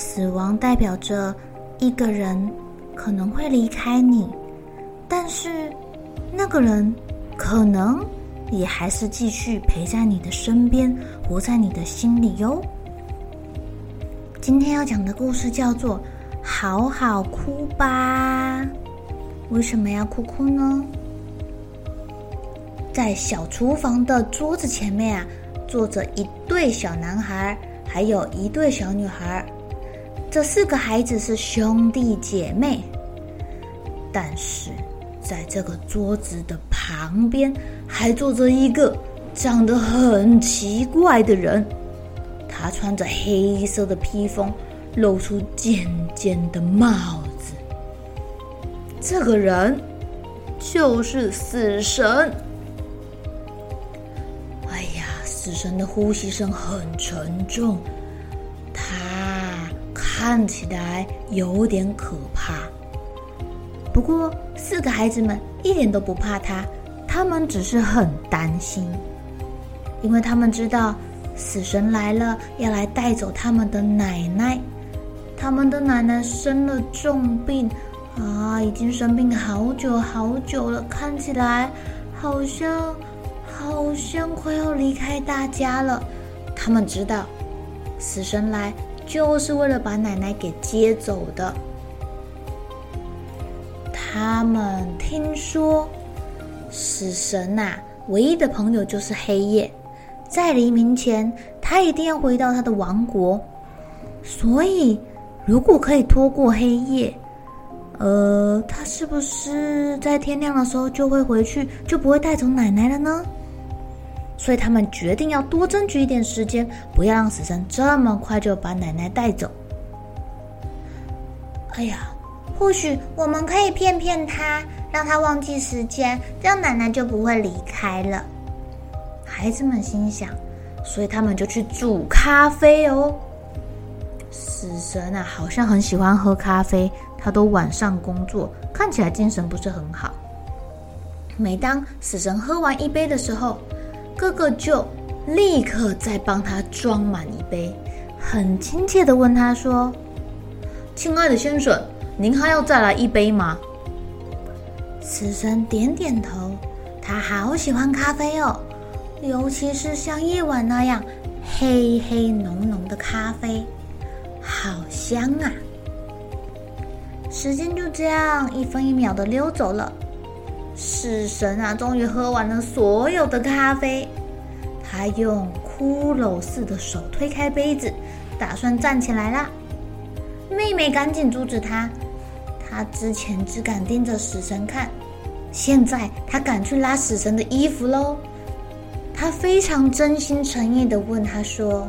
死亡代表着一个人可能会离开你，但是那个人可能也还是继续陪在你的身边，活在你的心里哟。今天要讲的故事叫做《好好哭吧》。为什么要哭哭呢？在小厨房的桌子前面啊，坐着一对小男孩，还有一对小女孩。这四个孩子是兄弟姐妹，但是在这个桌子的旁边，还坐着一个长得很奇怪的人。他穿着黑色的披风，露出尖尖的帽子。这个人就是死神。哎呀，死神的呼吸声很沉重，看起来有点可怕。不过，四个孩子们一点都不怕他，他们只是很担心，因为他们知道死神来了，要来带走他们的奶奶。他们的奶奶生了重病。啊，已经生病好久好久了，看起来好像好像快要离开大家了。他们知道，死神来就是为了把奶奶给接走的。他们听说，死神呐，唯一的朋友就是黑夜，在黎明前，他一定要回到他的王国。所以，如果可以拖过黑夜，呃，他是不是在天亮的时候就会回去，就不会带走奶奶了呢？所以他们决定要多争取一点时间，不要让死神这么快就把奶奶带走。哎呀，或许我们可以骗骗他，让他忘记时间，这样奶奶就不会离开了。孩子们心想，所以他们就去煮咖啡哦。死神啊，好像很喜欢喝咖啡。他都晚上工作，看起来精神不是很好。每当死神喝完一杯的时候，哥哥就立刻再帮他装满一杯，很亲切的问他说：“亲爱的先生，您还要再来一杯吗？”死神点点头，他好喜欢咖啡哦，尤其是像夜晚那样黑黑浓浓的咖啡，好香啊！时间就这样一分一秒的溜走了，死神啊，终于喝完了所有的咖啡。他用骷髅似的手推开杯子，打算站起来啦。妹妹赶紧阻止他，他之前只敢盯着死神看，现在他敢去拉死神的衣服喽。他非常真心诚意的问他说。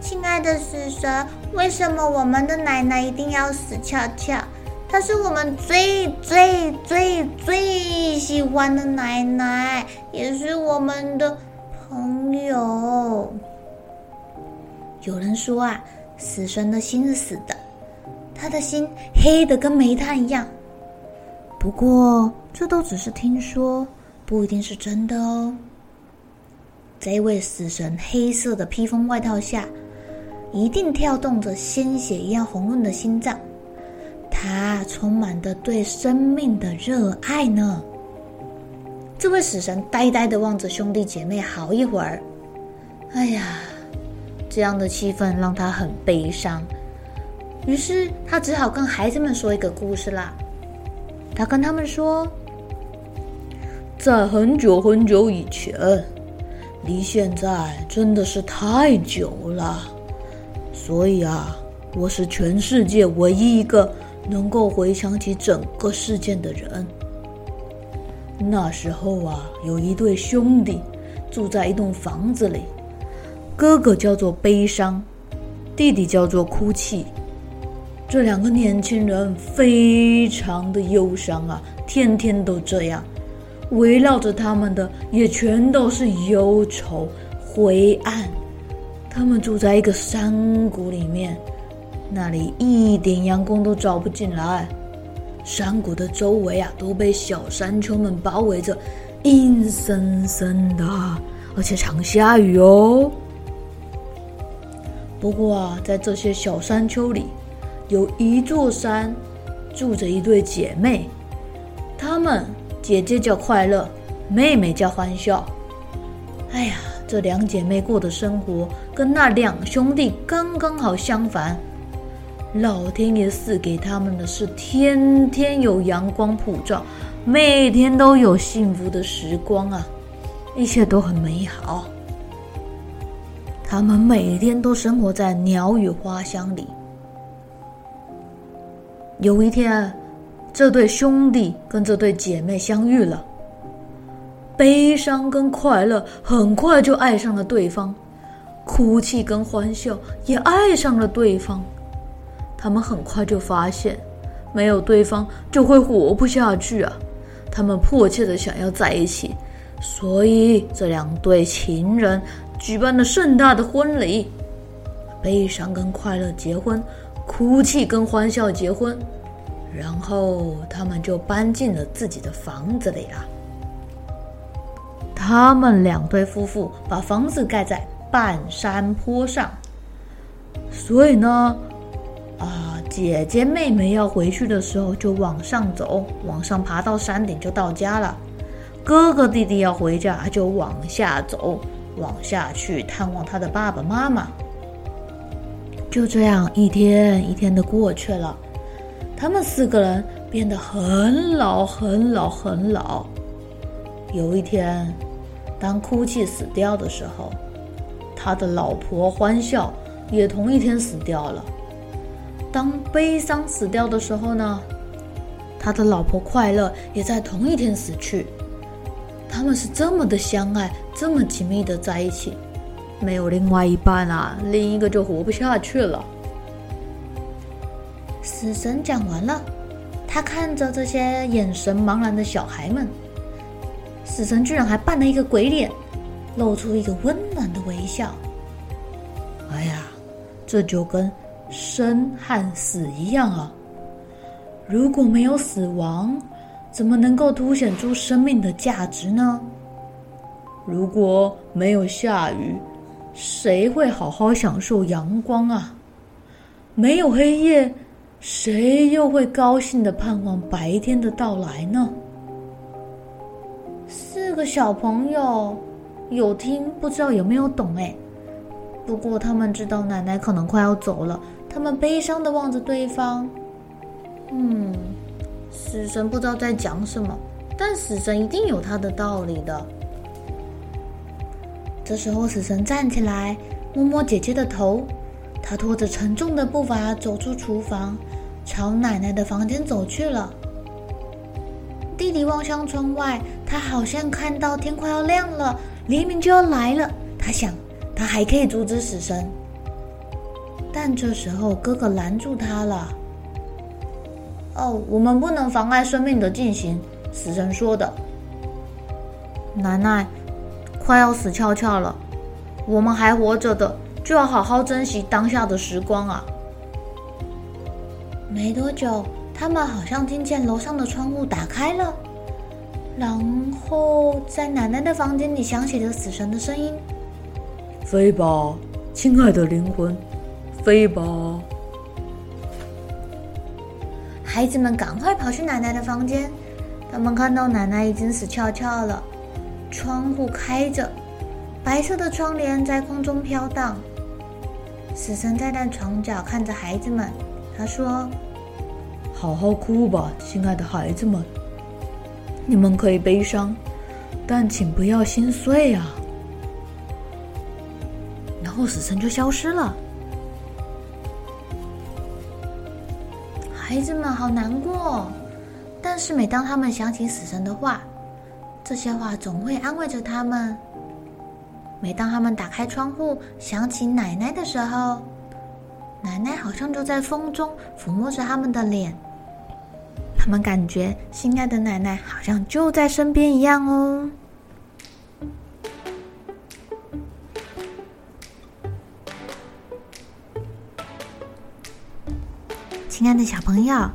亲爱的死神，为什么我们的奶奶一定要死翘翘？她是我们最最最最喜欢的奶奶，也是我们的朋友。有人说啊，死神的心是死的，他的心黑的跟煤炭一样。不过这都只是听说，不一定是真的哦。这位死神黑色的披风外套下。一定跳动着鲜血一样红润的心脏，他充满的对生命的热爱呢。这位死神呆呆的望着兄弟姐妹好一会儿，哎呀，这样的气氛让他很悲伤。于是他只好跟孩子们说一个故事啦。他跟他们说，在很久很久以前，离现在真的是太久了，所以啊，我是全世界唯一一个能够回想起整个事件的人。那时候啊，有一对兄弟住在一栋房子里，哥哥叫做悲伤，弟弟叫做哭泣。这两个年轻人非常的忧伤啊，天天都这样，围绕着他们的也全都是忧愁、灰暗。他们住在一个山谷里面，那里一点阳光都照不进来。山谷的周围啊，都被小山丘们包围着，阴森森的，而且常下雨哦。不过啊，在这些小山丘里，有一座山，住着一对姐妹，她们姐姐叫快乐，妹妹叫欢笑。哎呀，这两姐妹过的生活跟那两兄弟刚刚好相反。老天爷赐给他们的是天天有阳光普照，每天都有幸福的时光啊，一切都很美好。他们每天都生活在鸟语花香里。有一天，这对兄弟跟这对姐妹相遇了。悲伤跟快乐很快就爱上了对方，哭泣跟欢笑也爱上了对方。他们很快就发现，没有对方就会活不下去啊！他们迫切的想要在一起，所以这两对情人举办了盛大的婚礼。悲伤跟快乐结婚。哭泣跟欢笑结婚，然后他们就搬进了自己的房子里了。他们两对夫妇把房子盖在半山坡上，所以呢，啊，姐姐妹妹要回去的时候就往上走，往上爬到山顶就到家了。哥哥弟弟要回家就往下走，往下去探望他的爸爸妈妈。就这样一天一天的过去了，他们四个人变得很老很老很老。有一天，当哭泣死掉的时候，他的老婆欢笑也同一天死掉了。当悲伤死掉的时候呢，他的老婆快乐也在同一天死去。他们是这么的相爱，这么紧密的在一起。没有另外一半啊，另一个就活不下去了。死神讲完了，他看着这些眼神茫然的小孩们，死神居然还扮了一个鬼脸，露出一个温暖的微笑。哎呀，这就跟生和死一样啊！如果没有死亡，怎么能够凸显出生命的价值呢？如果没有下雨，谁会好好享受阳光啊？没有黑夜，谁又会高兴的盼望白天的到来呢？四个小朋友有听，不知道有没有懂哎。不过他们知道奶奶可能快要走了，他们悲伤的望着对方。嗯，死神不知道在讲什么，但死神一定有他的道理的。这时候，死神站起来，摸摸姐姐的头，他拖着沉重的步伐走出厨房，朝奶奶的房间走去了。弟弟望向窗外，他好像看到天快要亮了，黎明就要来了。他想，他还可以阻止死神，但这时候哥哥拦住他了。哦，我们不能妨碍生命的进行，死神说的。奶奶。快要死翘翘了，我们还活着的，就要好好珍惜当下的时光啊！没多久，他们好像听见楼上的窗户打开了，然后在奶奶的房间里响起了死神的声音：“飞吧，亲爱的灵魂，飞吧！”孩子们赶快跑去奶奶的房间，他们看到奶奶已经死翘翘了。窗户开着，白色的窗帘在空中飘荡。死神站在床角看着孩子们，他说：“好好哭吧，亲爱的孩子们，你们可以悲伤，但请不要心碎啊。”然后死神就消失了。孩子们好难过，但是每当他们想起死神的话，这些话总会安慰着他们。每当他们打开窗户想起奶奶的时候，奶奶好像就在风中抚摸着他们的脸。他们感觉心爱的奶奶好像就在身边一样哦。亲爱的小朋友，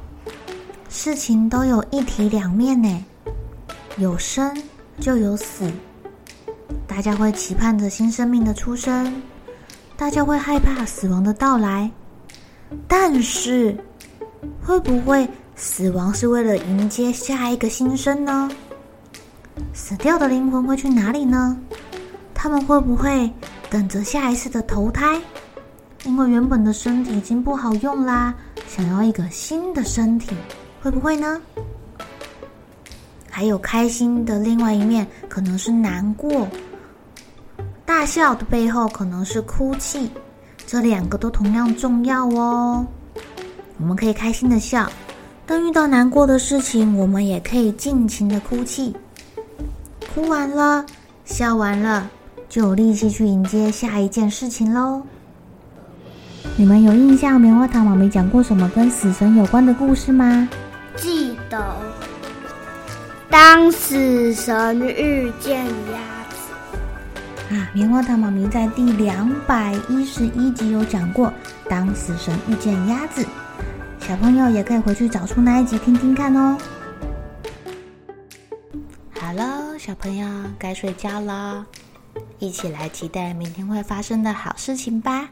事情都有一体两面呢，有生就有死。大家会期盼着新生命的出生，大家会害怕死亡的到来，但是会不会死亡是为了迎接下一个新生呢？死掉的灵魂会去哪里呢？他们会不会等着下一次的投胎？因为原本的身体已经不好用啦，想要一个新的身体，会不会呢？还有开心的另外一面，可能是难过。大笑的背后可能是哭泣，这两个都同样重要哦。我们可以开心的笑，但遇到难过的事情，我们也可以尽情的哭泣。哭完了，笑完了，就有力气去迎接下一件事情喽。你们有印象棉花糖妈咪讲过什么跟死神有关的故事吗？记得，当死神遇见鸭子。啊，棉花糖妈咪在第两百一十一集有讲过，当死神遇见鸭子，小朋友也可以回去找出那一集听听看哦。好了，小朋友该睡觉了，一起来期待明天会发生的好事情吧。